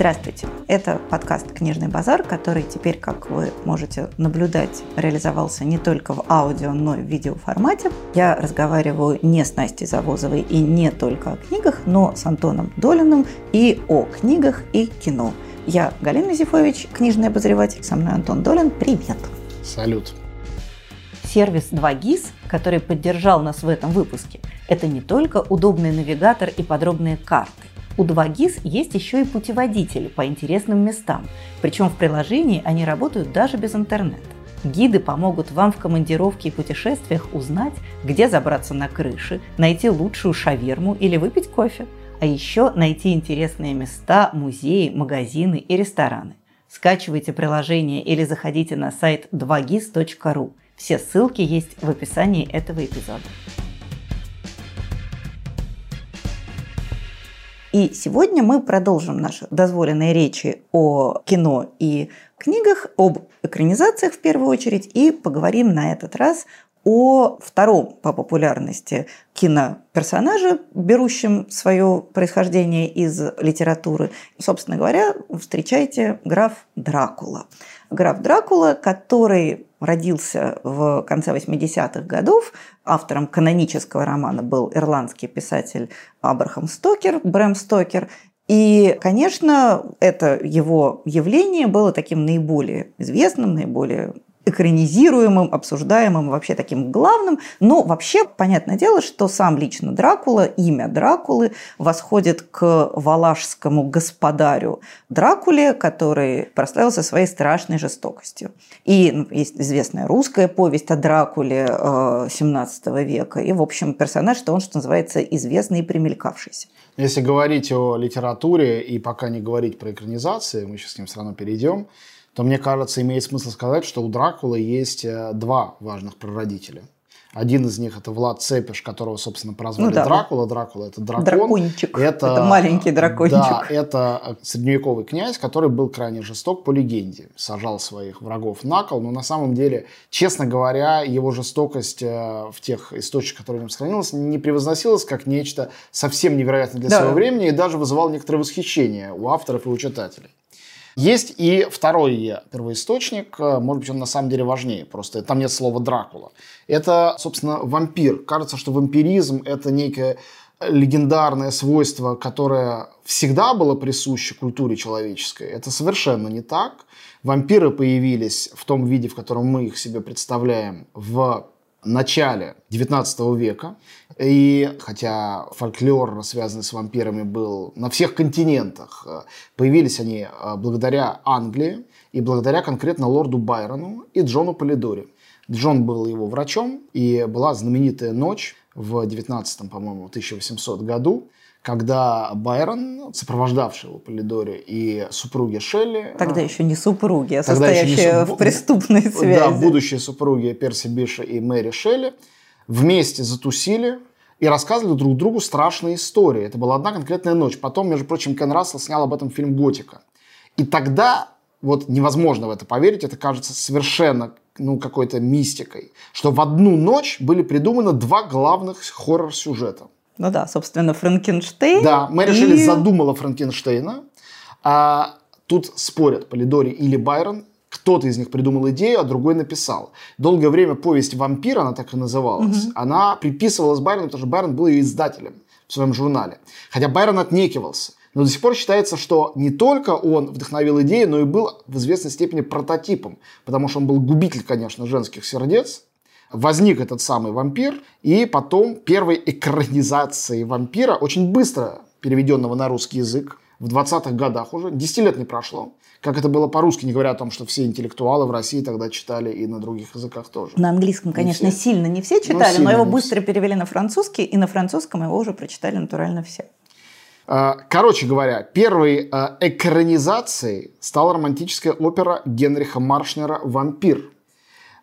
Здравствуйте! Это подкаст «Книжный базар», который теперь, как вы можете наблюдать, реализовался не только в аудио, но и в видеоформате. Я разговариваю не с Настей Завозовой и не только о книгах, но с Антоном Долиным и о книгах и кино. Я Галина Зифович, книжный обозреватель. Со мной Антон Долин. Привет! Салют! Сервис 2GIS, который поддержал нас в этом выпуске, это не только удобный навигатор и подробные карты. У 2GIS есть еще и путеводители по интересным местам, причем в приложении они работают даже без интернета. Гиды помогут вам в командировке и путешествиях узнать, где забраться на крыши, найти лучшую шаверму или выпить кофе, а еще найти интересные места, музеи, магазины и рестораны. Скачивайте приложение или заходите на сайт 2gis.ru. Все ссылки есть в описании этого эпизода. И сегодня мы продолжим наши дозволенные речи о кино и книгах, об экранизациях в первую очередь, и поговорим на этот раз о втором по популярности киноперсонаже, берущем свое происхождение из литературы. Собственно говоря, встречайте граф Дракула. Граф Дракула, который родился в конце 80-х годов. Автором канонического романа был ирландский писатель Абрахам Стокер, Брэм Стокер. И, конечно, это его явление было таким наиболее известным, наиболее экранизируемым, обсуждаемым, вообще таким главным. Но вообще, понятное дело, что сам лично Дракула, имя Дракулы восходит к валашскому господарю Дракуле, который прославился своей страшной жестокостью. И ну, есть известная русская повесть о Дракуле 17 э, века. И, в общем, персонаж, что он, что называется, известный и примелькавшийся. Если говорить о литературе и пока не говорить про экранизации, мы сейчас к ним все равно перейдем, то мне кажется, имеет смысл сказать, что у Дракулы есть э, два важных прародителя. Один из них это Влад Цепиш, которого, собственно, прозвали ну, да. Дракула. Дракула это дракон. Дракончик. Это, это маленький дракончик. Да, это средневековый князь, который был крайне жесток по легенде. Сажал своих врагов на кол, но на самом деле, честно говоря, его жестокость э, в тех источниках, которые в нем сохранилась, не превозносилась как нечто совсем невероятное для да. своего времени и даже вызывало некоторое восхищение у авторов и у читателей. Есть и второй первоисточник, э, может быть, он на самом деле важнее, просто там нет слова Дракула. Это, собственно, вампир. Кажется, что вампиризм – это некое легендарное свойство, которое всегда было присуще культуре человеческой. Это совершенно не так. Вампиры появились в том виде, в котором мы их себе представляем, в начале 19 века. И хотя фольклор, связанный с вампирами, был на всех континентах, э, появились они э, благодаря Англии и благодаря конкретно лорду Байрону и Джону Полидори. Джон был его врачом, и была знаменитая ночь в 19, по-моему, 1800 году, когда Байрон, сопровождавший его Полидори, и супруги Шелли... Тогда еще не супруги, а состоящие суп... в преступной связи. Да, будущие супруги Перси Биша и Мэри Шелли вместе затусили и рассказывали друг другу страшные истории. Это была одна конкретная ночь. Потом, между прочим, Кен Рассел снял об этом фильм «Готика». И тогда вот невозможно в это поверить, это кажется совершенно ну, какой-то мистикой, что в одну ночь были придуманы два главных хоррор-сюжета – ну да, собственно, Франкенштейн. Да, Мэри и... Шелли задумала Франкенштейна. А тут спорят Полидори или Байрон. Кто-то из них придумал идею, а другой написал. Долгое время повесть «Вампир», она так и называлась, угу. она приписывалась Байрону, потому что Байрон был ее издателем в своем журнале. Хотя Байрон отнекивался. Но до сих пор считается, что не только он вдохновил идею, но и был в известной степени прототипом, потому что он был губитель, конечно, женских сердец, возник этот самый вампир, и потом первой экранизацией вампира, очень быстро переведенного на русский язык, в 20-х годах уже, 10 лет не прошло, как это было по-русски, не говоря о том, что все интеллектуалы в России тогда читали и на других языках тоже. На английском, конечно, не сильно не все читали, но, но его быстро перевели на французский, и на французском его уже прочитали натурально все. А, короче говоря, первой а, экранизацией стала романтическая опера Генриха Маршнера «Вампир»,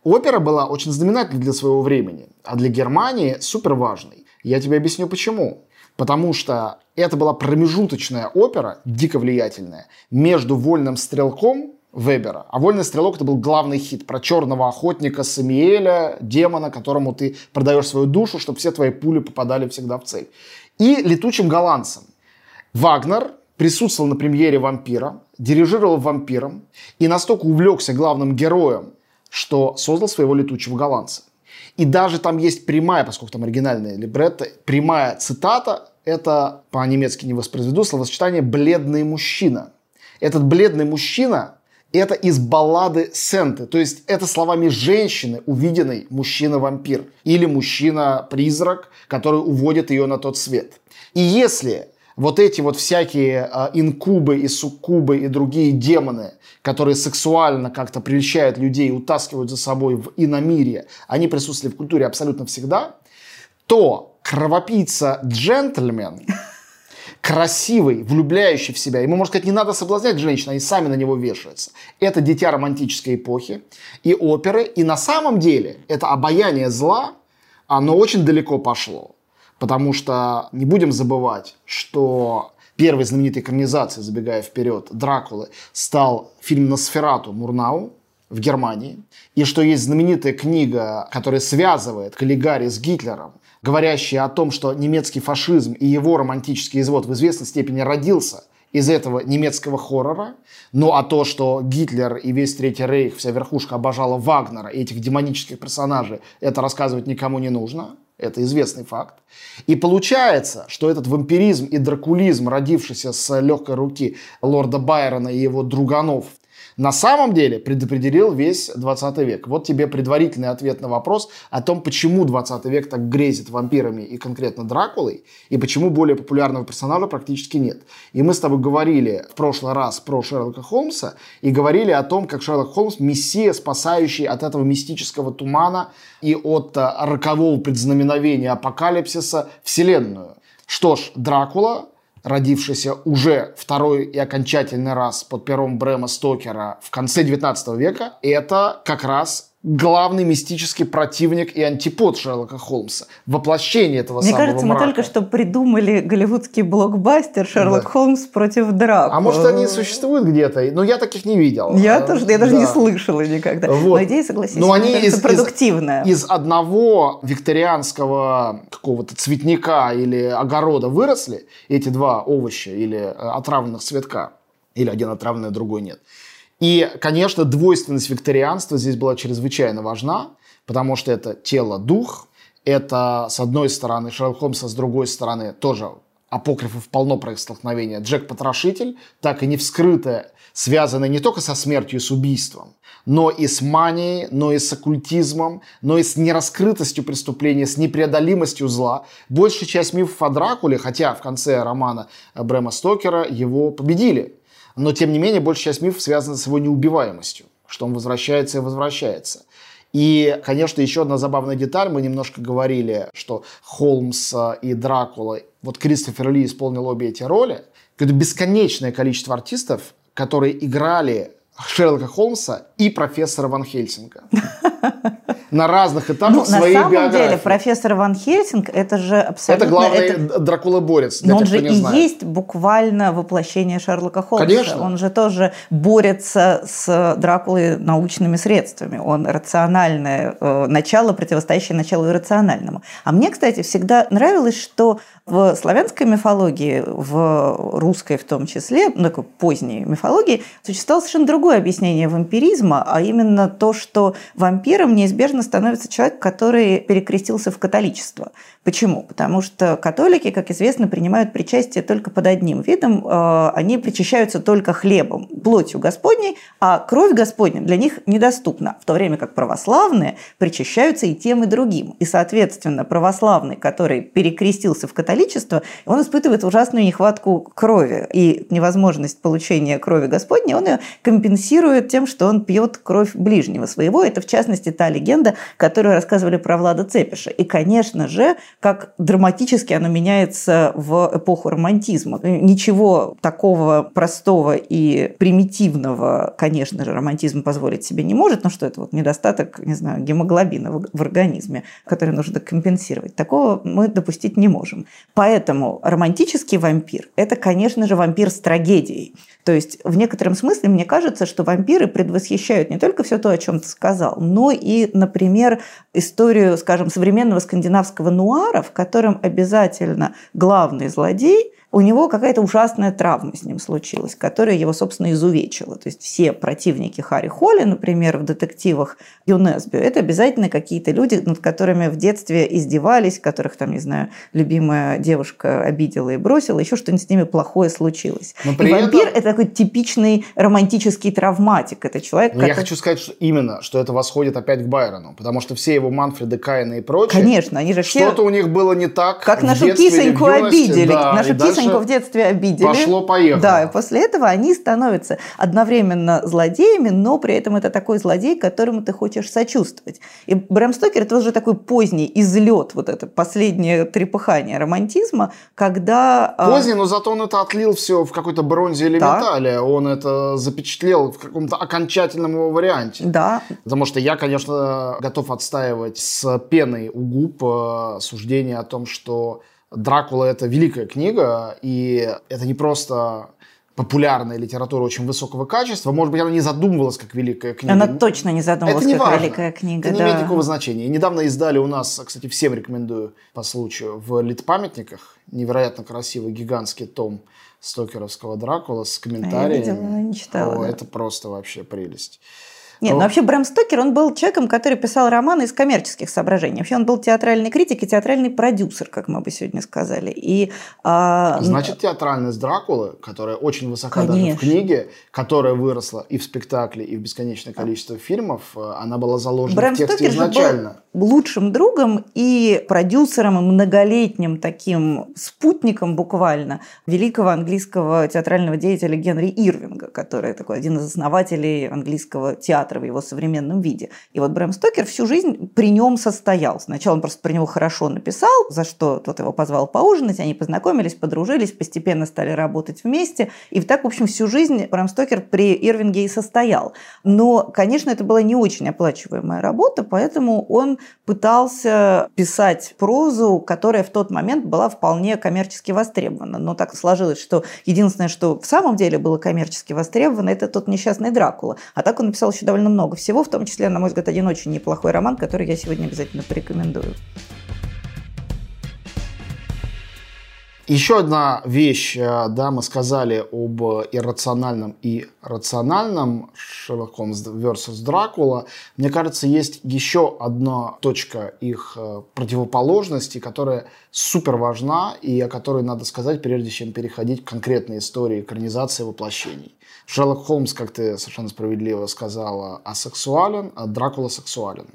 Опера была очень знаменательной для своего времени, а для Германии супер важной. Я тебе объясню почему. Потому что это была промежуточная опера, дико влиятельная, между «Вольным стрелком» Вебера. А «Вольный стрелок» это был главный хит про черного охотника Самиэля, демона, которому ты продаешь свою душу, чтобы все твои пули попадали всегда в цель. И «Летучим голландцем». Вагнер присутствовал на премьере «Вампира», дирижировал «Вампиром» и настолько увлекся главным героем, что создал своего летучего голландца. И даже там есть прямая, поскольку там оригинальная либретто, прямая цитата, это по-немецки не воспроизведу, словосочетание «бледный мужчина». Этот бледный мужчина – это из баллады Сенты, то есть это словами женщины, увиденный мужчина-вампир или мужчина-призрак, который уводит ее на тот свет. И если вот эти вот всякие э, инкубы и суккубы и другие демоны, которые сексуально как-то прельщают людей и утаскивают за собой в иномирье, они присутствовали в культуре абсолютно всегда, то кровопийца-джентльмен, красивый, влюбляющий в себя, ему, можно сказать, не надо соблазнять женщин, они сами на него вешаются. Это дитя романтической эпохи и оперы, и на самом деле это обаяние зла, оно очень далеко пошло. Потому что не будем забывать, что первой знаменитой экранизацией, забегая вперед, Дракулы, стал фильм «Носферату» Мурнау в Германии. И что есть знаменитая книга, которая связывает Каллигари с Гитлером, говорящая о том, что немецкий фашизм и его романтический извод в известной степени родился из этого немецкого хоррора, ну а то, что Гитлер и весь Третий Рейх, вся верхушка обожала Вагнера и этих демонических персонажей, это рассказывать никому не нужно. Это известный факт. И получается, что этот вампиризм и дракулизм, родившийся с легкой руки лорда Байрона и его друганов – на самом деле предопределил весь 20 век. Вот тебе предварительный ответ на вопрос о том, почему 20 век так грезит вампирами и конкретно Дракулой, и почему более популярного персонажа практически нет. И мы с тобой говорили в прошлый раз про Шерлока Холмса и говорили о том, как Шерлок Холмс – мессия, спасающий от этого мистического тумана и от э, рокового предзнаменовения апокалипсиса Вселенную. Что ж, Дракула родившийся уже второй и окончательный раз под пером Брэма Стокера в конце 19 века, это как раз главный мистический противник и антипод Шерлока Холмса. Воплощение этого Мне самого кажется, мрака. мы только что придумали голливудский блокбастер «Шерлок Да. Холмс против Драку». А может, они существуют где-то? Но я таких не видел. Я Э, тоже, я даже да. не слышала никогда. Вот. Но идея, согласись, Но они из- из- продуктивная. Из одного викторианского какого-то цветника или огорода выросли эти два овоща или э, отравленных цветка. Или один отравленный, а другой нет. И, конечно, двойственность викторианства здесь была чрезвычайно важна, потому что это тело-дух, это, с одной стороны, Шерлок Холмс, а с другой стороны, тоже апокрифов полно про их столкновения. Джек-потрошитель, так и не вскрытое, связанное не только со смертью и с убийством, но и с манией, но и с оккультизмом, но и с нераскрытостью преступления, с непреодолимостью зла. Большая часть мифов о Дракуле, хотя в конце романа Брэма Стокера его победили, но тем не менее большая часть мифов связана с его неубиваемостью, что он возвращается и возвращается. И, конечно, еще одна забавная деталь. Мы немножко говорили, что Холмс и Дракула, вот Кристофер Ли исполнил обе эти роли. Это бесконечное количество артистов, которые играли Шерлока Холмса и профессора Ван Хельсинга. На разных этапах Ну, на своей самом биографии. деле, профессор Ван Хельсинг, это же абсолютно... Это главный это- Дракула-борец, для Но он тех, же кто и знает. есть буквально воплощение Шерлока Холмса. Конечно. Он же тоже борется с Дракулой научными средствами. Он рациональное э, начало, противостоящее началу иррациональному. А мне, кстати, всегда нравилось, что в славянской мифологии, в русской в том числе, ну, такой поздней мифологии, существовало совершенно другое объяснение вампиризма, а именно то, что вампиром неизбежно становится человек, который перекрестился в католичество. Почему? Потому что католики, как известно, принимают причастие только под одним видом. Э, Они причащаются только хлебом, плотью Господней, а кровь Господня для них недоступна. В то время как православные причащаются и тем, и другим. И, соответственно, православный, который перекрестился в католичество, он испытывает ужасную нехватку крови. И невозможность получения крови Господней он ее компенсирует тем, что он пьет кровь ближнего своего. Это, в частности, та легенда, которую рассказывали про Влада Цепиша. И, конечно же, как драматически оно меняется в эпоху романтизма. Ничего такого простого и примитивного, конечно же, романтизм позволить себе не может, но что это вот недостаток, не знаю, гемоглобина в в организме, который нужно компенсировать. Такого мы допустить не можем. Поэтому романтический вампир – это, конечно же, вампир с трагедией. То есть в некотором смысле мне кажется, что вампиры предвосхищают не только все то, о чем ты сказал, но и, например, историю, скажем, современного скандинавского нуара, в котором обязательно главный злодей у него какая-то ужасная травма с ним случилась, которая его, собственно, изувечила. То есть все противники Харри Холли, например, в детективах ЮНЕСБИ, это обязательно какие-то люди, над которыми в детстве издевались, которых, там, не знаю, любимая девушка обидела и бросила, еще что-нибудь с ними плохое случилось. Но при и вампир этом... – это такой типичный романтический травматик. Это человек, Но который... Я хочу сказать что именно, что это восходит опять к Байрону, потому что все его Манфреды, Каины и прочие... Конечно, они же все... Что-то у них было не так Как нашу кисоньку обидели. Да, нашу кисоньку в детстве обидели. Пошло-поехало. Да, и после этого они становятся одновременно злодеями, но при этом это такой злодей, которому ты хочешь сочувствовать. И Брэм Стокер – это уже такой поздний излет, вот это последнее трепыхание романтизма, когда... А, поздний, но зато он это отлил все в какой-то бронзе или да. металле. Он это запечатлел в каком-то окончательном его варианте. Да. Потому что я, конечно, готов отстаивать с пеной у губ э, суждение о том, что Дракула это великая книга, и это не просто популярная литература очень высокого качества. Может быть, она не задумывалась как великая книга. Она точно не задумывалась это не как важно. великая книга. Это да. не имеет никакого значения. И недавно издали у нас, кстати, всем рекомендую по случаю, в литпамятниках невероятно красивый гигантский том Стокеровского Дракула с комментариями. А я видела, не читала. О, да. Это просто вообще прелесть. Нет, ну вообще Брэм Стокер, он был человеком, который писал романы из коммерческих соображений. Вообще он был театральный критик и театральный продюсер, как мы бы сегодня сказали. И, а... Значит, театральность Дракулы, которая очень высока Конечно. даже в книге, которая выросла и в спектакле, и в бесконечное количество фильмов, э, она была заложена Брэм в тексте Стокер изначально. Был лучшим другом и продюсером, и многолетним таким спутником буквально великого английского театрального деятеля Генри Ирвинга, который такой один из основателей английского театра театра в его современном виде. И вот Брэм Стокер всю жизнь при нем состоял. Сначала он просто про него хорошо написал, за что тот его позвал поужинать, они познакомились, подружились, постепенно стали работать вместе. И так, в общем, всю жизнь Брэм Стокер при Ирвинге и состоял. Но, конечно, это была не очень оплачиваемая работа, поэтому он пытался писать прозу, которая в тот момент была вполне коммерчески востребована. Но так сложилось, что единственное, что в самом деле было коммерчески востребовано, это тот несчастный Дракула. А так он написал еще довольно довольно много всего, в том числе, на мой взгляд, один очень неплохой роман, который я сегодня обязательно порекомендую. Еще одна вещь, э, да, мы сказали об иррациональном и рациональном Шерлок Холмс versus Дракула. Мне кажется, есть еще одна точка их э, противоположности, которая супер важна и о которой надо сказать, прежде чем переходить к конкретной истории экранизации воплощений. Шерлок Холмс, как ты совершенно справедливо сказала, асексуален, а Дракула сексуален.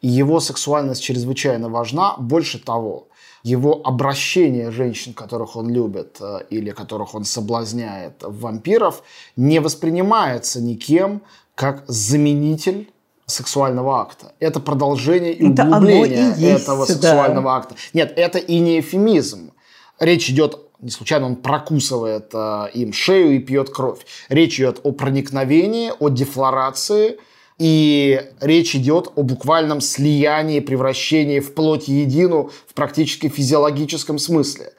И его сексуальность чрезвычайно важна. Больше того, его обращение женщин, которых он любит э, или которых он соблазняет в вампиров, не воспринимается никем как заменитель сексуального акта. Это продолжение и это углубление и есть, этого сексуального да. акта. Нет, это и не эфемизм. Речь идет не случайно он прокусывает э, им шею и пьет кровь. Речь идет о проникновении, о дефлорации, и речь идет о буквальном слиянии, превращении в плоть едину в практически физиологическом смысле.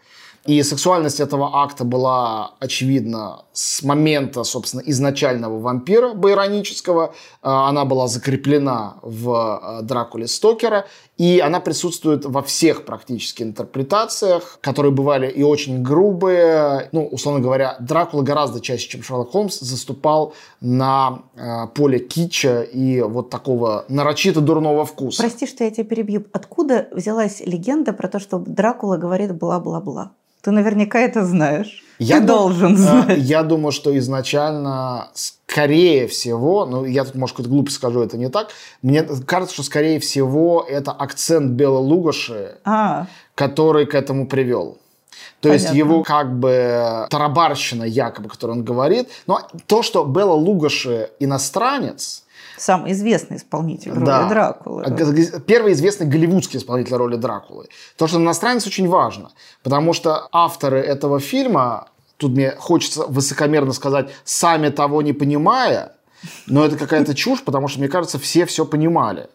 И сексуальность этого акта была очевидна с момента, собственно, изначального вампира байронического. А, она была закреплена в а, Дракуле Стокера, и она присутствует во всех практически интерпретациях, которые бывали и очень грубые. Ну, условно говоря, Дракула гораздо чаще, чем Шерлок Холмс, заступал на э, поле кича и вот такого нарочито дурного вкуса. Прости, что я тебя перебью. Откуда взялась легенда про то, что Дракула говорит бла-бла-бла? Ты наверняка это знаешь. Я Ты дум... должен э, знать. Я думаю, что изначально, скорее всего, ну, я тут, может, какую-то глупость скажу, это не так. Мне кажется, что, скорее всего, это акцент Белла Лугаши, а. который к этому привел. То Понятно. есть его как бы тарабарщина якобы, которую он говорит. Но то, что Белла Лугаши иностранец, самый известный исполнитель роли да. Дракулы. Первый известный голливудский исполнитель роли Дракулы. То, что иностранец очень важно, потому что авторы этого фильма, тут мне хочется высокомерно сказать, сами того не понимая, но это какая-то чушь, потому что, мне кажется, все все понимали.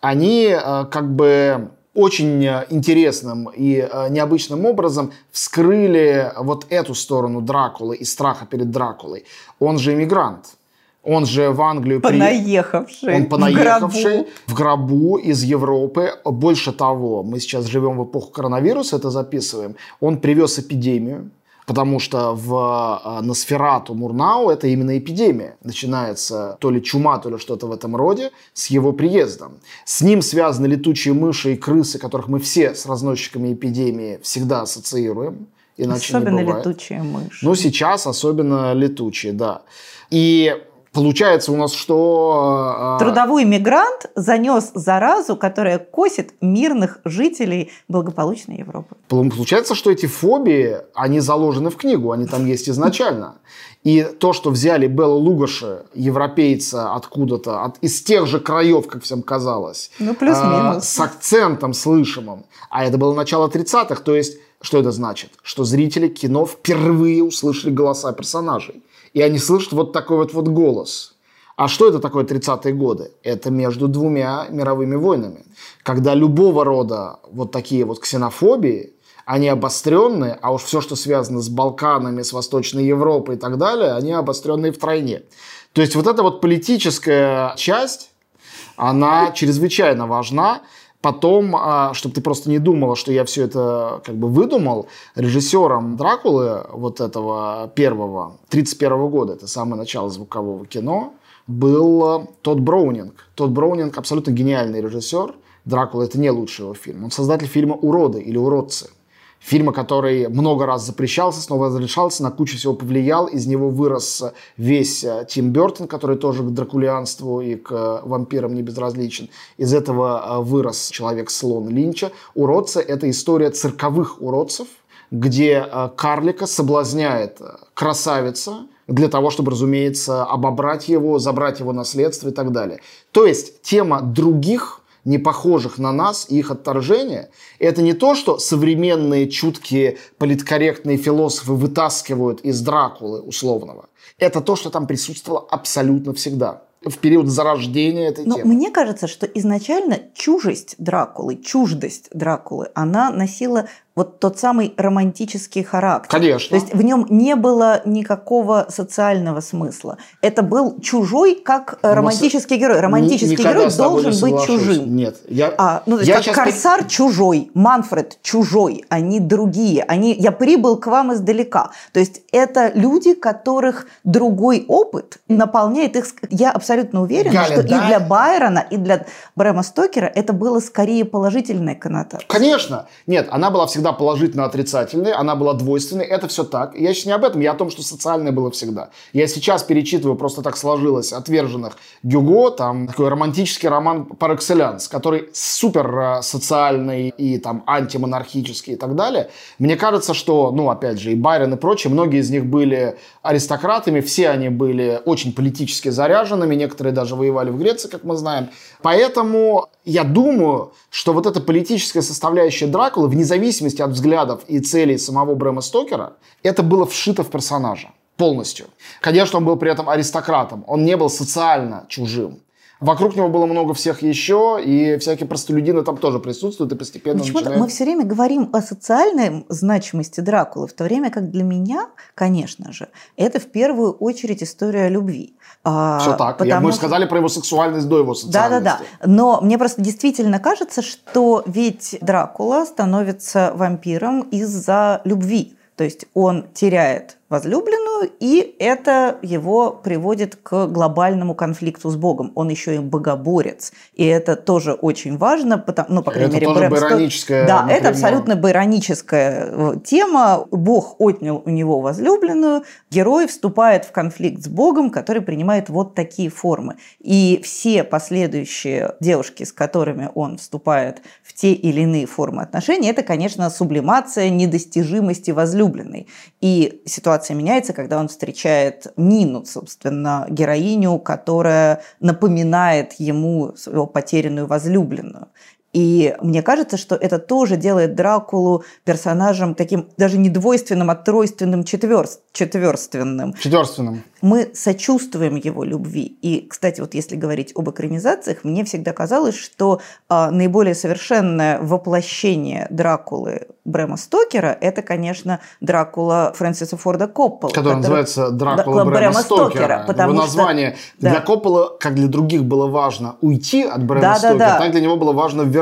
Они э, как бы очень интересным и э, необычным образом вскрыли вот эту сторону Дракулы и страха перед Дракулой. Он же иммигрант. Он же в Англию... Понаехавший. При... Он понаехавший в гробу. в гробу из Европы. Больше того, мы сейчас живем в эпоху коронавируса, это записываем. Он привез эпидемию. Потому что в э, Носферату Мурнау это именно эпидемия. Начинается то ли чума, то ли что-то в этом роде с его приездом. С ним связаны летучие мыши и крысы, которых мы все с разносчиками эпидемии всегда ассоциируем. Иначе Особенно не бывает. летучие мыши. Ну, сейчас особенно летучие, да. И Получается у нас, что... Э, Трудовой мигрант занес заразу, которая косит мирных жителей благополучной Европы. Получается, что эти фобии, они заложены в книгу, они там есть изначально. И то, что взяли Белла Лугаши, европейца откуда-то, от, из тех же краев, как всем казалось. Ну, плюс-минус. Э, с акцентом слышимым. А это было начало 30-х, то есть что это значит? Что зрители кино впервые услышали голоса персонажей и они слышат вот такой вот, вот голос. А что это такое 30-е годы? Это между двумя мировыми войнами. Когда любого рода вот такие вот ксенофобии, они обостренные, а уж все, что связано с Балканами, с Восточной Европой и так далее, они обостренные тройне. То есть вот эта вот политическая часть, она чрезвычайно важна. Потом, а, чтобы ты просто не думала, что я все это как бы выдумал, режиссером Дракулы, вот этого первого, 31 года, это самое начало звукового кино, был а, Тодд Броунинг. Тодд Броунинг абсолютно гениальный режиссер. Дракула это не лучший его фильм. Он создатель фильма «Уроды» или «Уродцы». Фильма, который много раз запрещался, снова разрешался, на кучу всего повлиял. Из него вырос весь э, Тим Бертон, который тоже к дракулианству и к э, вампирам не безразличен. Из этого э, вырос Человек-слон Линча. Уродцы — это история цирковых уродцев, где карлика соблазняет красавица, для того, чтобы, разумеется, обобрать его, забрать его наследство и так далее. То есть тема других не похожих на нас и их отторжение, это не то, что современные чуткие политкорректные философы вытаскивают из Дракулы условного. Это то, что там присутствовало абсолютно всегда в период зарождения этой Но темы. Мне кажется, что изначально чужесть Дракулы, чуждость Дракулы, она носила вот тот самый романтический характер. Конечно. То есть в нем не было никакого социального смысла. Это был чужой как э, романтический герой. Романтический герой должен быть чужим. Нет, я. А, ну, то есть я как сейчас... Корсар чужой, Манфред чужой, они другие. Они, я прибыл к вам издалека. То есть это люди, которых другой опыт наполняет их. Я абсолютно уверена, Галя, что да? и для Байрона, и для Брэма Стокера это было скорее положительная коннотация. Конечно. Нет, она была всегда всегда положительно отрицательной, она была двойственной, это все так. Я сейчас не об этом, я о том, что социальное было всегда. Я сейчас перечитываю, просто так сложилось, отверженных Гюго, там такой романтический роман par excellence, который супер э, социальный и там антимонархический и так далее. Мне кажется, что, ну, опять же, и Байрон и прочие, многие из них были аристократами, все они были очень политически заряженными, некоторые даже воевали в Греции, как мы знаем. Поэтому я думаю, что вот эта политическая составляющая Дракулы, вне зависимости от взглядов и целей самого Брэма Стокера, это было вшито в персонажа полностью. Конечно, он был при этом аристократом, он не был социально чужим. Вокруг него было много всех еще, и всякие простолюдины там тоже присутствуют, и постепенно Почему-то начинают... мы все время говорим о социальной значимости Дракулы, в то время как для меня, конечно же, это в первую очередь история любви. А, все так. Потому... Мы сказали про его сексуальность до его социальности. Да-да-да. Но мне просто действительно кажется, что ведь Дракула становится вампиром из-за любви. То есть он теряет возлюбленную, и это его приводит к глобальному конфликту с Богом. Он еще и богоборец. И это тоже очень важно, потому, ну, по крайней это мере, тоже Брэм байроническая, Да, например. это абсолютно байроническая э, тема. Бог отнял у него возлюбленную, герой вступает в конфликт с Богом, который принимает вот такие формы. И все последующие девушки, с которыми он вступает в те или иные формы отношений, это, конечно, сублимация недостижимости возлюбленной. И ситуация ситуация меняется, когда он встречает Нину, собственно, героиню, которая напоминает ему свою потерянную возлюбленную. И мне кажется, что это тоже делает Дракулу персонажем таким даже не двойственным, а тройственным, четверст, четверственным. Четверственным мы сочувствуем его любви. И, кстати, вот если говорить об экранизациях, мне всегда казалось, что а, наиболее совершенное воплощение Дракулы Брэма Стокера – это, конечно, Дракула Фрэнсиса Форда Коппола. Который, который называется Дракула Брэма, Брэма Стокера. Стокера потому его название что, для да. Коппола, как для других было важно уйти от Брэма да, Стокера, да, да. так для него было важно вернуться.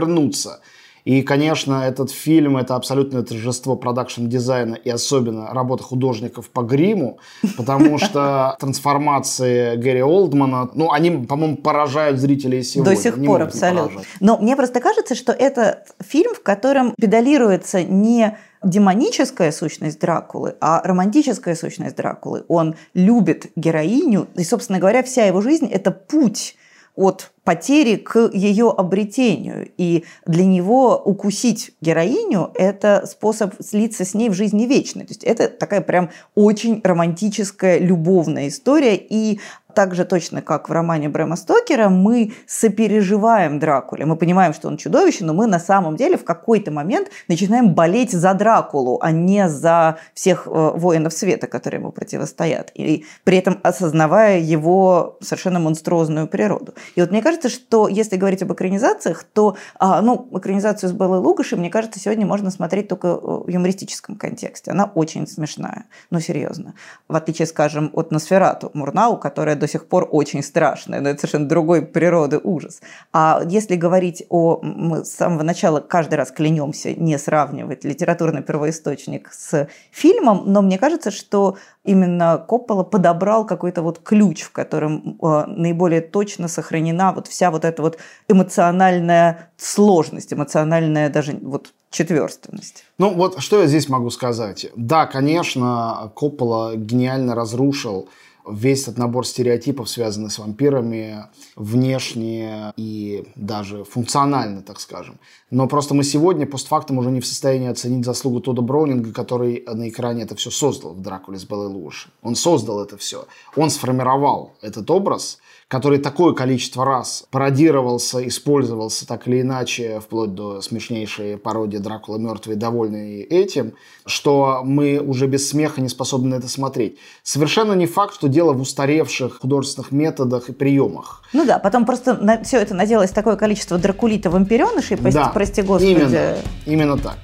И, конечно, этот фильм – это абсолютное торжество продакшн-дизайна и особенно работа художников по гриму, потому что трансформации Гэри Олдмана, ну, они, по-моему, поражают зрителей сегодня. До сих пор, абсолютно. Но мне просто кажется, что это фильм, в котором педалируется не демоническая сущность Дракулы, а романтическая сущность Дракулы. Он любит героиню, и, собственно говоря, вся его жизнь – это путь от потери к ее обретению. И для него укусить героиню – это способ слиться с ней в жизни вечной. То есть это такая прям очень романтическая, любовная история. И так же точно, как в романе Брэма Стокера, мы сопереживаем Дракуле. Мы понимаем, что он чудовище, но мы на самом деле в какой-то момент начинаем болеть за Дракулу, а не за всех э, воинов света, которые ему противостоят. И при этом осознавая его совершенно монструозную природу. И вот мне кажется, что если говорить об экранизациях, то а, ну, экранизацию с Беллой Лугашей, мне кажется, сегодня можно смотреть только э, в юмористическом контексте. Она очень смешная, ну серьезно. В отличие, скажем, от Носферату Мурнау, которая до сих пор очень страшная, но это совершенно другой природы ужас. А если говорить о... Мы с самого начала каждый раз клянемся не сравнивать литературный первоисточник с фильмом, но мне кажется, что именно Коппола подобрал какой-то вот ключ, в котором э, наиболее точно сохранена вот вся вот эта вот эмоциональная сложность, эмоциональная даже вот четверственность. Ну вот что я здесь могу сказать. Да, конечно, Коппола гениально разрушил весь этот набор стереотипов, связанных с вампирами, внешне и даже функционально, так скажем. Но просто мы сегодня постфактум уже не в состоянии оценить заслугу Тода Броунинга, который на экране это все создал в «Дракуле» с Беллой Луиши. Он создал это все. Он сформировал этот образ – который такое количество раз пародировался, использовался так или иначе, вплоть до смешнейшей пародии Дракула мертвый, довольный этим, что мы уже без смеха не способны на это смотреть. Совершенно не факт, что дело в устаревших художественных методах и приемах. Ну да, потом просто на, все это наделось такое количество дракулита-вампиренышей, прости, да, прости господи. Именно, именно так.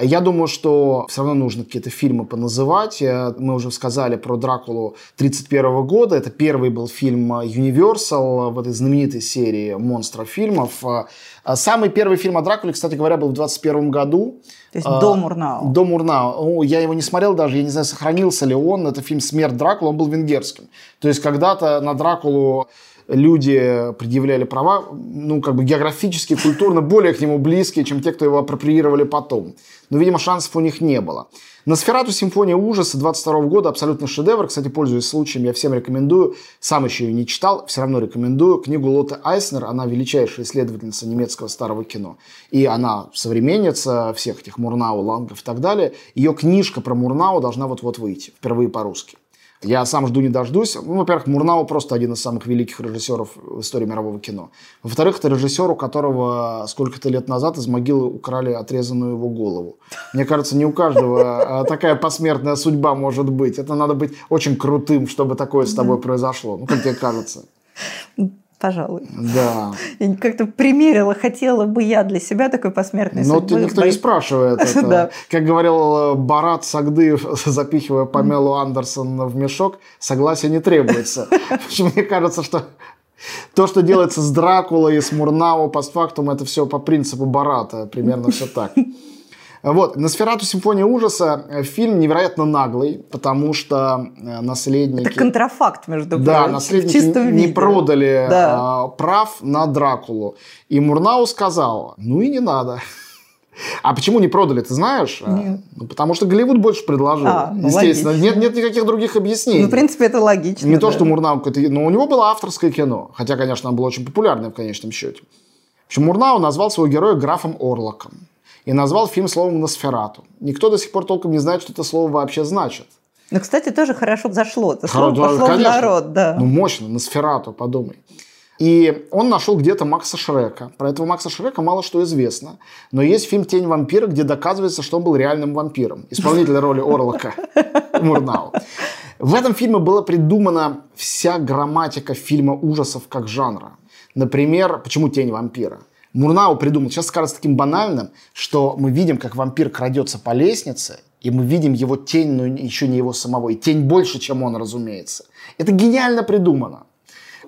Я думаю, что все равно нужно какие-то фильмы поназывать. Э, мы уже сказали про Дракулу 1931 года. Это первый был фильм Universal в этой знаменитой серии монстров фильмов. Э, самый первый фильм о Дракуле, кстати говоря, был в 21 году. То есть до Мурнау. До Мурнау. Я его не смотрел даже, я не знаю, сохранился ли он. Это фильм «Смерть Дракулы», он был венгерским. То есть когда-то на Дракулу люди предъявляли права, ну, как бы географически, культурно более к нему близкие, чем те, кто его апроприировали потом. Но, видимо, шансов у них не было. Носферату «Симфония ужаса» 22 года абсолютно шедевр. Кстати, пользуясь случаем, я всем рекомендую. Сам еще ее не читал, все равно рекомендую. Книгу Лоты Айснер, она величайшая исследовательница немецкого старого кино. И она современница всех этих Мурнау, Лангов и так далее. Ее книжка про Мурнау должна вот-вот выйти, впервые по-русски. Я сам жду не дождусь. Ну, во-первых, Мурнау просто один из самых великих режиссеров в истории мирового кино. Во-вторых, это режиссер, у которого сколько-то лет назад из могилы украли отрезанную его голову. Мне кажется, не у каждого а, такая посмертная судьба может быть. Это надо быть очень крутым, чтобы такое с тобой произошло. Ну, как тебе кажется? Пожалуй. Да. Я как-то примерила, хотела бы я для себя такой посмертной Но судьбы. Но никто не спрашивает это. да. Как говорил э, Барат Сагдыев, запихивая Памелу Андерсон в мешок, согласия не требуется. Мне кажется, что то, что делается с Дракулой и с Мурнау постфактум, это все по принципу Барата. Примерно все так. Вот, «Носферату. Симфония ужаса» – фильм невероятно наглый, потому что э, наследники... Это контрафакт, между прочим, Да, наследники не виде. продали да. э, прав на Дракулу. И Мурнау сказал, ну и не надо. А почему не продали, ты знаешь? А, нет. Ну, потому что Голливуд больше предложил. А, ну, Естественно. Нет, нет никаких других объяснений. Ну, в принципе, это логично. Не да. то, что Мурнау какой-то... Но у него было авторское кино. Хотя, конечно, оно было очень популярное в конечном счете. В общем, Мурнау назвал своего героя графом Орлоком и назвал фильм словом «Носферату». Никто до сих пор толком не знает, что это слово вообще значит. Ну, кстати, тоже хорошо зашло. Это слово Хоро, пошло конечно. в народ, да. Ну, мощно, «Носферату», подумай. И он нашел где-то Макса Шрека. Про этого Макса Шрека мало что известно. Но есть фильм «Тень вампира», где доказывается, что он был реальным вампиром. Исполнитель роли Орлока Мурнау. В этом фильме была придумана вся грамматика фильма ужасов как жанра. Например, почему «Тень вампира»? Мурнау придумал, сейчас кажется таким банальным, что мы видим, как вампир крадется по лестнице, и мы видим его тень, но еще не его самого. И тень больше, чем он, разумеется. Это гениально придумано.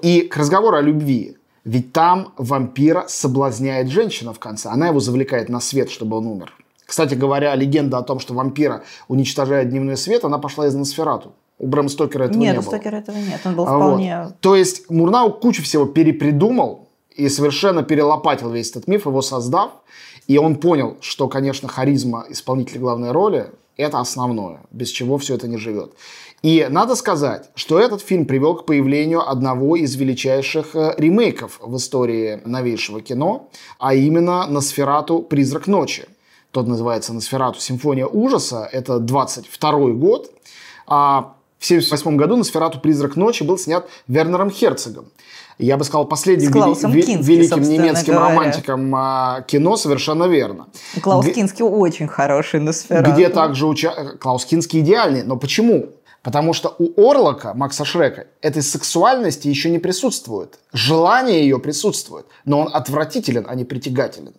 И к разговору о любви. Ведь там вампира соблазняет женщина в конце. Она его завлекает на свет, чтобы он умер. Кстати говоря, легенда о том, что вампира уничтожает дневной свет, она пошла из Носферату. У Брэма Стокера этого нет, не у было. Стокера этого нет. Он был вполне... вот. То есть Мурнау кучу всего перепридумал и совершенно перелопатил весь этот миф, его создав. И он понял, что, конечно, харизма исполнителя главной роли – это основное, без чего все это не живет. И надо сказать, что этот фильм привел к появлению одного из величайших э, ремейков в истории новейшего кино, а именно «Носферату. Призрак ночи». Тот называется «Носферату. Симфония ужаса». Это 22 год. А в 1978 году «Носферату. Призрак ночи» был снят Вернером Херцогом. Я бы сказал, последним вели- Кински, великим немецким говоря. романтиком а, кино, совершенно верно. Клаус Г- Кински очень хороший Носферату. где также уча... Клаус Кинский идеальный. Но почему? Потому что у Орлока, Макса Шрека, этой сексуальности еще не присутствует. Желание ее присутствует, но он отвратителен, а не притягателен.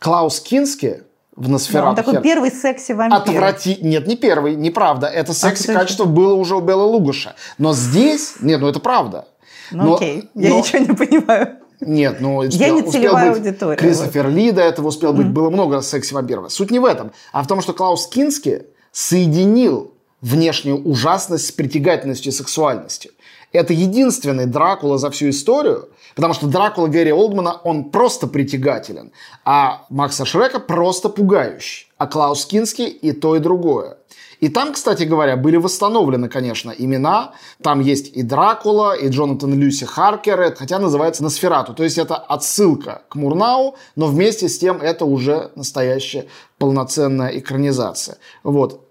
Клаус Кински в Да, Носферату он такой Хер- первый секси-вампир. Отврати... Нет, не первый, неправда. Это А секси-качество было уже у Белла Лугаша. Но здесь... Нет, ну это правда. Ну Но- окей, я но- ничего не понимаю. Нет, ну... Я успел- не успел целевая быть аудитория, Кристофер Ли до этого успел быть. Было много секси-вампиров. Суть не в этом, а в том, что Клаус Кински соединил внешнюю ужасность с притягательностью и сексуальностью. Это единственный Дракула за всю историю, потому что Дракула Гэри Олдмана, он просто притягателен, а Макса Шрека просто пугающий, а Клаус Кински и то, и другое. И там, кстати говоря, были восстановлены, конечно, имена. Там есть и Дракула, и Джонатан Люси Харкер, хотя называется Носферату. То есть это отсылка к Мурнау, но вместе с тем это уже настоящая полноценная экранизация. Вот.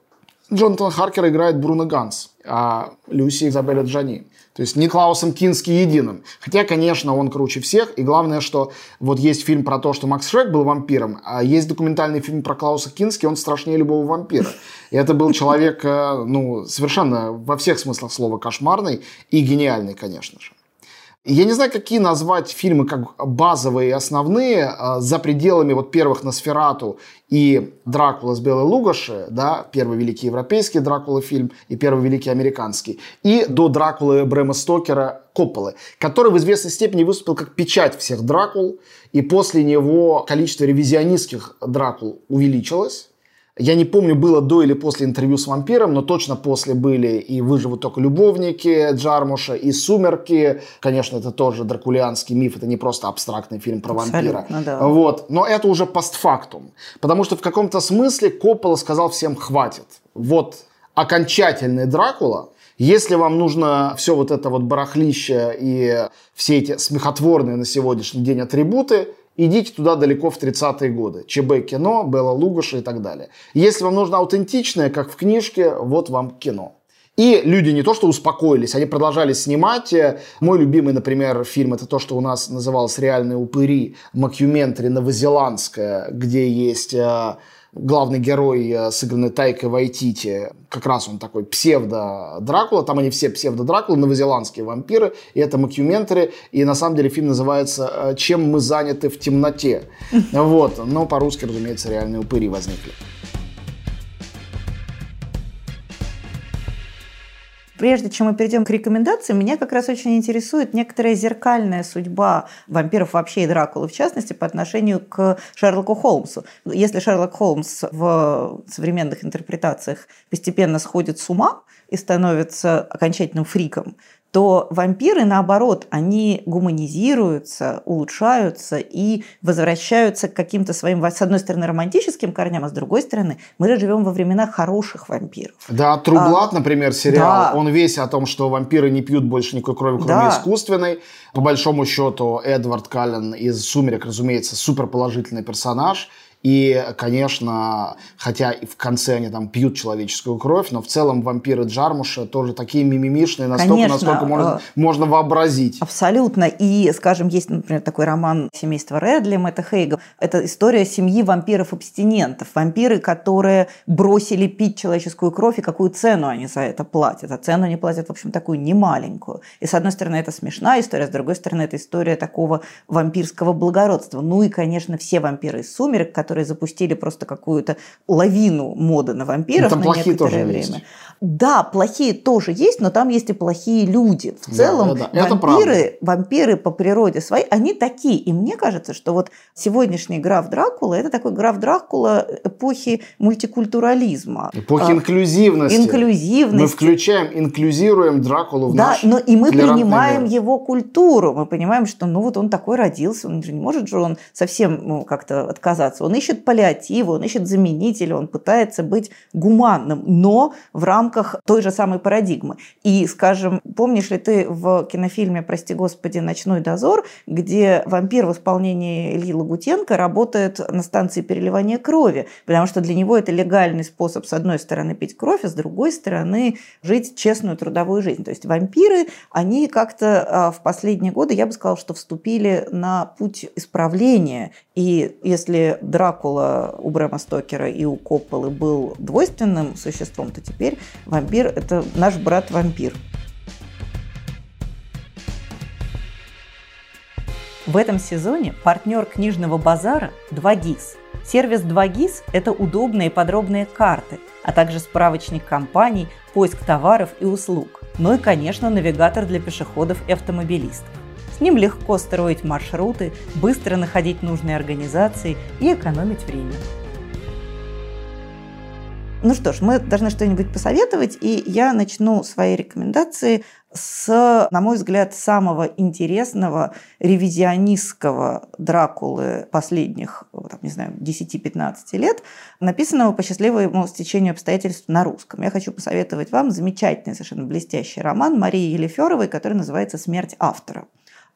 Джонатан Харкер играет Бруно Ганс, а Люси Изабелла Джани. То есть не Клаусом Кински единым. Хотя, конечно, он круче всех. И главное, что вот есть фильм про то, что Макс Шрек был вампиром, а есть документальный фильм про Клауса Кински, он страшнее любого вампира. И это был человек, э, ну, совершенно во всех смыслах слова кошмарный и гениальный, конечно же. Я не знаю, какие назвать фильмы как базовые и основные э, за пределами вот первых Носферату и Дракула с Белой Лугаши, да, первый великий европейский Дракула фильм и первый великий американский, и до Дракулы Брэма Стокера Копполы, который в известной степени выступил как печать всех Дракул, и после него количество ревизионистских Дракул увеличилось. Я не помню, было до или после интервью с вампиром, но точно после были и «Выживут только любовники» Джармуша, и «Сумерки». Конечно, это тоже дракулианский миф, это не просто абстрактный фильм про вампира. Абсолютно, да. Вот. Но это уже постфактум. Потому что в каком-то смысле Коппола сказал всем «хватит». Вот окончательный Дракула, если вам нужно все вот это вот барахлище и все эти смехотворные на сегодняшний день атрибуты, идите туда далеко в 30-е годы. ЧБ кино, Белла Лугаша и так далее. Если вам нужно аутентичное, как в книжке, вот вам кино. И люди не то что успокоились, они продолжали снимать. Мой любимый, например, фильм, это то, что у нас называлось «Реальные упыри», макюментари новозеландская, где есть э, главный герой, э, сыгранный Тайкой Вайтити. Как раз он такой псевдо-Дракула. Там они все псевдо-Дракулы, новозеландские вампиры. И это макюментари. И на самом деле фильм называется э, «Чем мы заняты в темноте». Вот. Но по-русски, разумеется, «Реальные упыри» возникли. Прежде чем мы перейдем к рекомендациям, меня как раз очень интересует некоторая зеркальная судьба вампиров вообще и Дракулы, в частности, по отношению к Шерлоку Холмсу. Если Шерлок Холмс в современных интерпретациях постепенно сходит с ума и становится окончательным фриком, то вампиры, наоборот, они гуманизируются, улучшаются и возвращаются к каким-то своим, с одной стороны, романтическим корням, а с другой стороны, мы же живем во времена хороших вампиров. Да, Трублат, например, сериал, да. он весь о том, что вампиры не пьют больше никакой крови, кроме Да. искусственной. По большому счету, Эдвард Каллен из «Сумерек», разумеется, суперположительный персонаж. И, конечно, хотя и в конце они там пьют человеческую кровь, но в целом вампиры Джармуша тоже такие мимимишные, настолько, Конечно, насколько можно, э, можно вообразить. Абсолютно. И, скажем, есть, например, такой роман семейства Редли, Мэтта Хейга. Это история семьи вампиров-абстинентов. Вампиры, которые бросили пить человеческую кровь, и какую цену они за это платят. А цену они платят, в общем, такую немаленькую. И, с одной стороны, это смешная история, с другой стороны, это история такого вампирского благородства. Ну и, конечно, все вампиры из «Сумерек», которые запустили просто какую-то лавину моды на вампиров Ну, на некоторое время. есть. Да, плохие тоже есть, но там есть и плохие люди. В целом да, да. вампиры, вампиры по природе своей, они такие. И мне кажется, что вот сегодняшний граф Дракула – это такой граф Дракула эпохи мультикультурализма. Эпохи а, инклюзивности. Инклюзивности. Мы включаем, инклюзируем Дракулу в да, наш но и мы принимаем мир. его культуру. Мы понимаем, что ну вот он такой родился, он же не может же он совсем ну, как-то отказаться. Он ищет паллиативы, он ищет заменители, он пытается быть гуманным, но в рамках той же самой парадигмы. И, скажем, помнишь ли ты в кинофильме «Прости господи, ночной дозор», где вампир в исполнении Ильи Лагутенко работает на станции переливания крови, потому что для него это легальный способ, с одной стороны, пить кровь, а с другой стороны, жить честную трудовую жизнь. То есть вампиры, они как-то а, в последние годы, я бы сказала, что вступили на путь исправления. И если Дракула у Брэма Стокера и у Копполы был двойственным существом, то теперь вампир – это наш брат-вампир. В этом сезоне партнер книжного базара – 2GIS. Сервис 2GIS – это удобные подробные карты, а также справочник компаний, поиск товаров и услуг. Ну и, конечно, навигатор для пешеходов и автомобилистов. Ним легко строить маршруты, быстро находить нужные организации и экономить время. Ну что ж, мы должны что-нибудь посоветовать, и я начну свои рекомендации с, на мой взгляд, самого интересного ревизионистского Дракулы последних, там, не знаю, 10-15 лет, написанного по счастливому стечению обстоятельств на русском. Я хочу посоветовать вам замечательный, совершенно блестящий роман Марии Елеферовой, который называется «Смерть автора».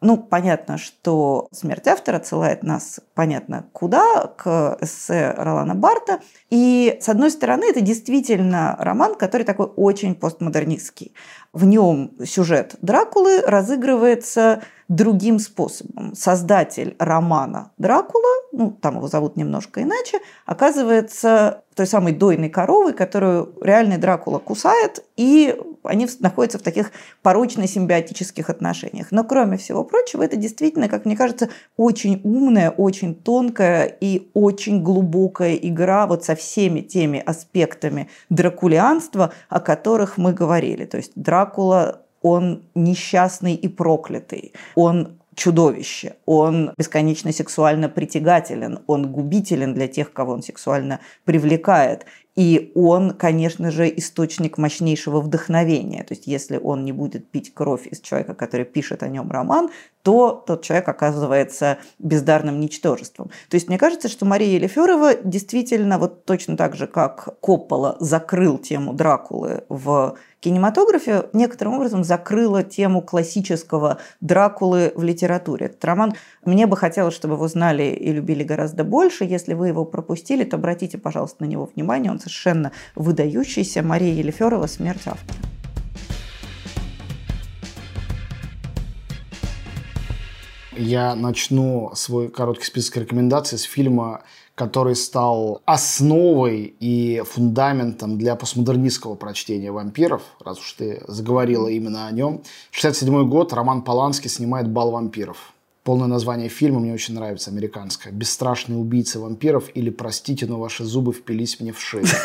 Ну, понятно, что смерть автора отсылает нас, понятно, куда, к эссе Ролана Барта. И, с одной стороны, это действительно роман, который такой очень постмодернистский. В нем сюжет Дракулы разыгрывается другим способом. Создатель романа Дракула, ну, там его зовут немножко иначе, оказывается той самой дойной коровой, которую реальный Дракула кусает, и они находятся в таких порочно-симбиотических отношениях. Но, кроме всего прочего, это действительно, как мне кажется, очень умная, очень тонкая и очень глубокая игра вот со всеми теми аспектами дракулианства, о которых мы говорили. То есть Дракула он несчастный и проклятый, он чудовище, он бесконечно сексуально притягателен, он губителен для тех, кого он сексуально привлекает. И он, конечно же, источник мощнейшего вдохновения. То есть, если он не будет пить кровь из человека, который пишет о нем роман, то тот человек оказывается бездарным ничтожеством. То есть, мне кажется, что Мария Елеферова действительно вот точно так же, как Коппола закрыл тему Дракулы в кинематографе некоторым образом закрыла тему классического Дракулы в литературе. Этот роман мне бы хотелось, чтобы его знали и любили гораздо больше. Если вы его пропустили, то обратите, пожалуйста, на него внимание. Он совершенно выдающийся. Мария Елеферова «Смерть автора». Я начну свой короткий список рекомендаций с фильма который стал основой и фундаментом для постмодернистского прочтения «Вампиров», раз уж ты заговорила именно о нем. 67 год, Роман Поланский снимает «Бал вампиров». Полное название фильма мне очень нравится, американское. «Бесстрашные убийцы вампиров» или «Простите, но ваши зубы впились мне в шею».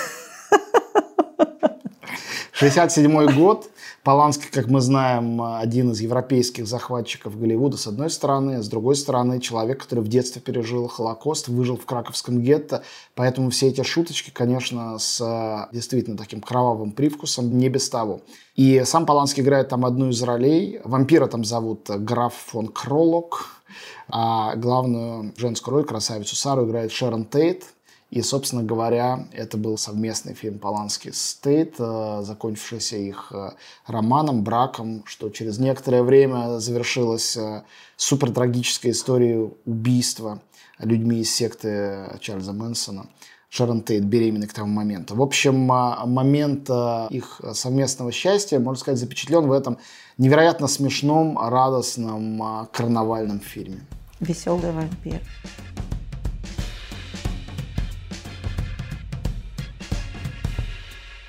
67 год. Поланский, как мы знаем, один из европейских захватчиков Голливуда, с одной стороны. С другой стороны, человек, который в детстве пережил Холокост, выжил в краковском гетто. Поэтому все эти шуточки, конечно, с э, действительно таким кровавым привкусом, не без того. И сам Поланский играет там одну из ролей. Вампира там зовут граф фон Кролок. А главную женскую роль, красавицу Сару, играет Шерон Тейт. И, собственно говоря, это был совместный фильм Полански с э, закончившийся их э, романом, браком, что через некоторое время завершилась э, супер трагическая история убийства людьми из секты Чарльза Мэнсона. Шерон Тейт беременной к тому моменту. В общем, момент их совместного счастья, можно сказать, запечатлен в этом невероятно смешном, радостном, карнавальном фильме. Веселый вампир.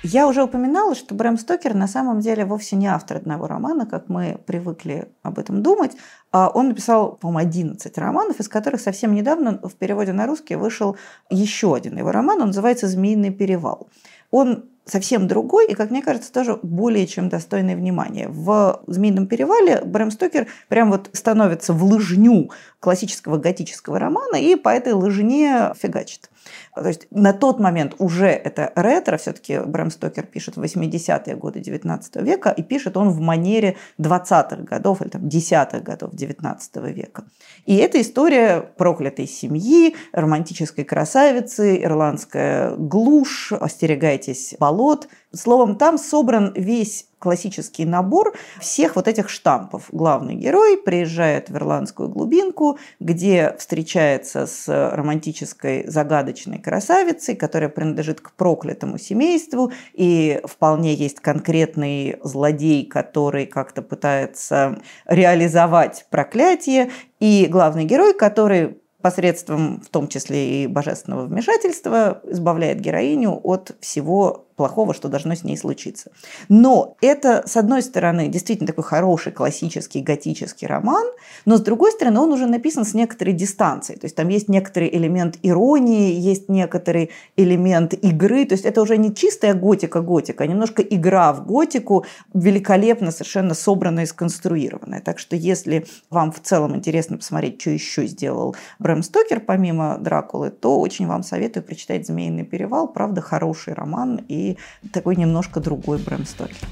Я уже упоминала, что Брэм Стокер на самом деле вовсе не автор одного романа, как мы привыкли об этом думать. А он написал, по-моему, 11 романов, из которых совсем недавно в переводе на русский вышел еще один его роман, он называется «Змеиный перевал». Он совсем другой и, как мне кажется, тоже более чем достойный внимания. В «Змеином перевале» Брэм Стокер прям вот становится в лыжню классического готического романа и по этой лыжне фигачит. То есть на тот момент уже это ретро, все-таки Брэм Стокер пишет в 80-е годы 19 века, и пишет он в манере 20-х годов или там 10-х годов 19 века. И это история проклятой семьи, романтической красавицы, ирландская глушь, остерегайтесь болот. Словом, там собран весь классический набор всех вот этих штампов. Главный герой приезжает в ирландскую глубинку, где встречается с романтической загадочной красавицей, которая принадлежит к проклятому семейству, и вполне есть конкретный злодей, который как-то пытается реализовать проклятие, и главный герой, который посредством в том числе и божественного вмешательства избавляет героиню от всего плохого, что должно с ней случиться. Но это, с одной стороны, действительно такой хороший классический готический роман, но с другой стороны, он уже написан с некоторой дистанцией. То есть там есть некоторый элемент иронии, есть некоторый элемент игры. То есть это уже не чистая готика-готика, а немножко игра в готику, великолепно совершенно собранная и сконструированная. Так что если вам в целом интересно посмотреть, что еще сделал Брэм Стокер помимо Дракулы, то очень вам советую прочитать «Змеиный перевал». Правда, хороший роман и такой немножко другой Брэм Стокер.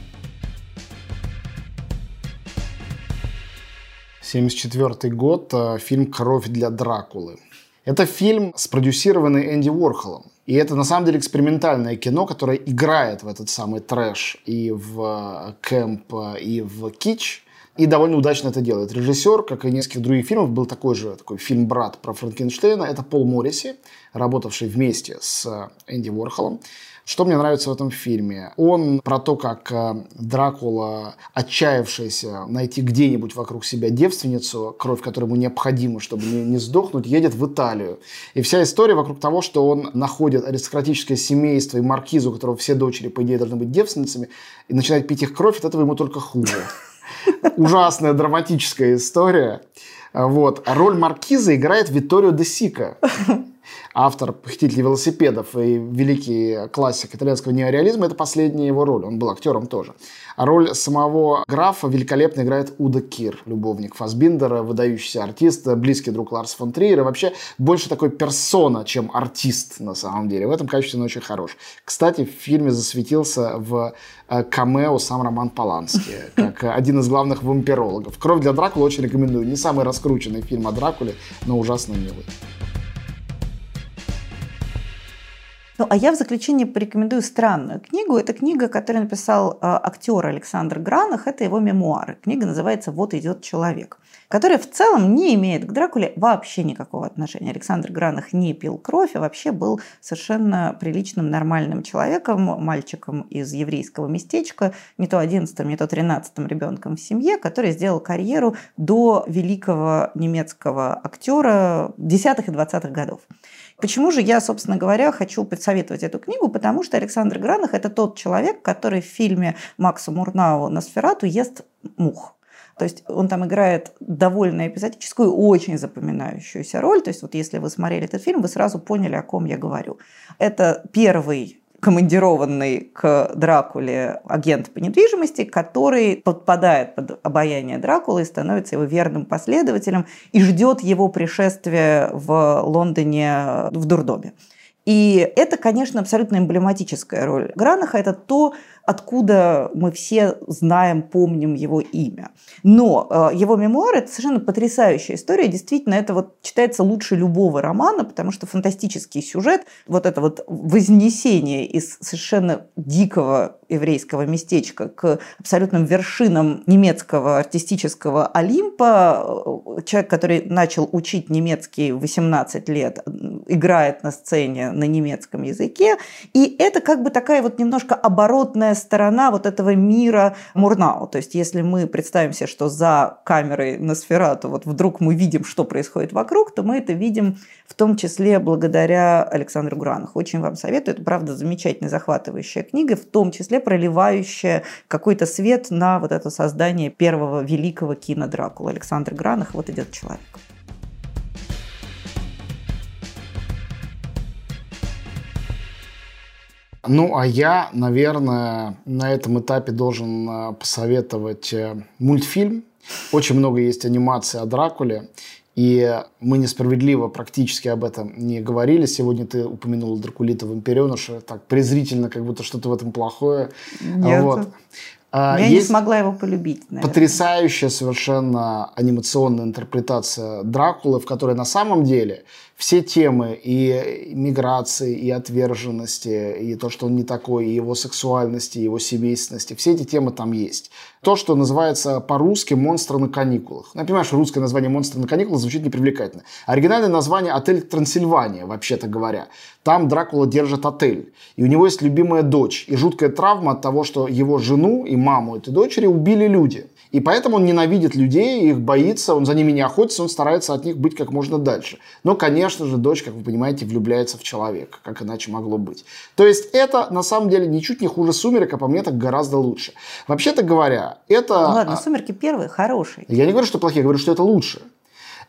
1974 год, э, фильм «Кровь для Дракулы». Это фильм, спродюсированный Энди Уорхолом. И это на самом деле экспериментальное кино, которое играет в этот самый трэш и в э, кэмп, э, и в кич. И довольно удачно это делает. Режиссер, как и нескольких других фильмов, был такой же такой фильм-брат про Франкенштейна. Это Пол Морриси, работавший вместе с Энди Уорхолом. Что мне нравится в этом фильме? Он про то, как э, Дракула, отчаявшийся найти где-нибудь вокруг себя девственницу, кровь которой ему необходима, чтобы не, не сдохнуть, едет в Италию. И вся история вокруг того, что он находит аристократическое семейство и маркизу, у которого все дочери, по идее, должны быть девственницами, и начинает пить их кровь, от этого ему только хуже. Ужасная драматическая история. Вот. А роль маркиза играет Витторио де Сика автор «Похитителей велосипедов» и великий классик итальянского неореализма, это последняя его роль. Он был актером тоже. А роль самого графа великолепно играет Уда Кир, любовник Фасбиндера, выдающийся артист, близкий друг Ларс фон Триера. Вообще больше такой персона, чем артист на самом деле. В этом качестве он очень хорош. Кстати, в фильме засветился в э, камео сам Роман Поланский, как один из главных вампирологов. «Кровь для Дракулы» очень рекомендую. Не самый раскрученный фильм о Дракуле, но ужасно милый. Ну, а я в заключение порекомендую странную книгу. Это книга, которую написал э, актер Александр Гранах. Это его мемуары. Книга называется «Вот идет человек», которая в целом не имеет к Дракуле вообще никакого отношения. Александр Гранах не пил кровь, а вообще был совершенно приличным, нормальным человеком, мальчиком из еврейского местечка, не то 11 не то 13 ребенком в семье, который сделал карьеру до великого немецкого актера 10-х и 20-х годов. Почему же я, собственно говоря, хочу посоветовать эту книгу? Потому что Александр Гранах – это тот человек, который в фильме Макса Мурнау «Носферату» ест мух. То есть он там играет довольно эпизодическую, очень запоминающуюся роль. То есть вот если вы смотрели этот фильм, вы сразу поняли, о ком я говорю. Это первый командированный к Дракуле агент по недвижимости, который подпадает под обаяние Дракулы и становится его верным последователем и ждет его пришествия в Лондоне в дурдоме. И это, конечно, абсолютно эмблематическая роль Гранаха. Это то, откуда мы все знаем, помним его имя. Но э, его мемуары – это совершенно потрясающая история. Действительно, это вот читается лучше любого романа, потому что фантастический сюжет, вот это вот вознесение из совершенно дикого еврейского местечка к абсолютным вершинам немецкого артистического Олимпа. Э, человек, который начал учить немецкий в 18 лет, играет на сцене на немецком языке. И это как бы такая вот немножко оборотная сторона вот этого мира Мурнау. То есть если мы представим себе, что за камерой на сферату вот вдруг мы видим, что происходит вокруг, то мы это видим в том числе благодаря Александру Гранаху. Очень вам советую. Это, правда, замечательная, захватывающая книга, в том числе проливающая какой-то свет на вот это создание первого великого кино Дракула. Александр Гранах, вот идет человек. Ну, а я, наверное, на этом этапе должен э, посоветовать э, мультфильм. Очень много есть анимации о Дракуле. И мы несправедливо практически об этом не говорили. Сегодня ты упомянул Дракулита Вампиреныша так презрительно, как будто что-то в этом плохое. Нет. Вот. А, Я не смогла его полюбить. Наверное. Потрясающая совершенно анимационная интерпретация Дракулы, в которой на самом деле все темы и миграции, и отверженности, и то, что он не такой, и его сексуальности, и его семейственности, все эти темы там есть. То, что называется по-русски «Монстры на каникулах». Ну, я понимаю, что русское название «Монстры на каникулах» звучит непривлекательно. Оригинальное название «Отель Трансильвания», вообще-то говоря. Там Дракула держит отель. И у него есть любимая дочь. И жуткая травма от того, что его жену и маму этой дочери убили люди. И поэтому он ненавидит людей, их боится, он за ними не охотится, он старается от них быть как можно дальше. Но, конечно же, дочь, как вы понимаете, влюбляется в человека, как иначе могло быть. То есть это, на самом деле, ничуть не хуже «Сумерек», а по мне так гораздо лучше. Вообще-то говоря, это... Ну ладно, «Сумерки» первые хорошие. Я не говорю, что плохие, я говорю, что это лучше.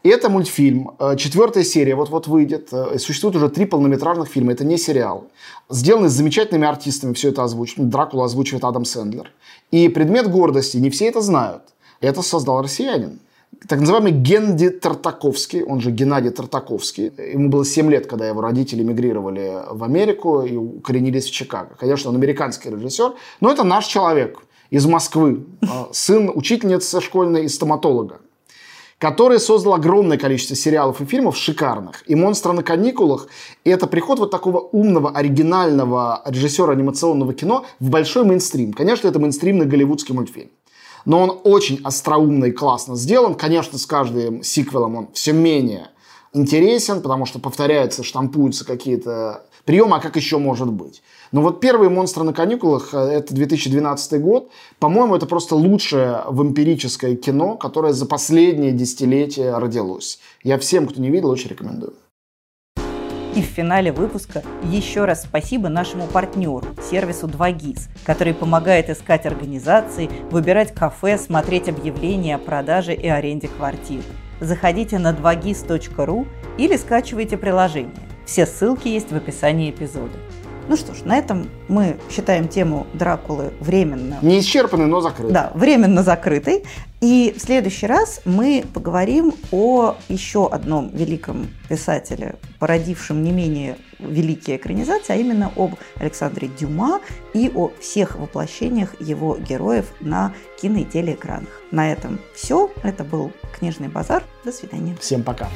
Это мультфильм, э, четвертая серия вот-вот выйдет. Э, существует уже три полнометражных фильма, это не сериал. Сделаны с замечательными артистами, все это озвучено. Дракула озвучивает Адам Сэндлер. И предмет гордости, не все это знают, это создал россиянин. Так называемый Генди Тартаковский, он же Геннадий Тартаковский. Ему было 7 лет, когда его родители мигрировали в Америку и укоренились в Чикаго. Конечно, он американский режиссер, но это наш человек из Москвы, э, сын учительницы школьной и стоматолога который создал огромное количество сериалов и фильмов шикарных. И «Монстры на каникулах» — это приход вот такого умного, оригинального режиссера анимационного кино в большой мейнстрим. Конечно, это мейнстримный голливудский мультфильм. Но он очень остроумно и классно сделан. Конечно, с каждым сиквелом он все менее интересен, потому что повторяются, штампуются какие-то приемы, а как еще может быть? Но вот первые «Монстры на каникулах» — это 2012 год. По-моему, это просто лучшее вампирическое кино, которое за последние десятилетия родилось. Я всем, кто не видел, очень рекомендую. И в финале выпуска еще раз спасибо нашему партнеру, сервису 2GIS, который помогает искать организации, выбирать кафе, смотреть объявления о продаже и аренде квартир. Заходите на 2gis.ru или скачивайте приложение. Все ссылки есть в описании эпизода. Ну что ж, на этом мы считаем тему Дракулы временно... Не исчерпанной, но закрытой. Да, временно закрытой. И в следующий раз мы поговорим о еще одном великом писателе, породившем не менее великие экранизации, а именно об Александре Дюма и о всех воплощениях его героев на кино и телеэкранах. На этом все. Это был «Книжный базар». До свидания. Всем пока.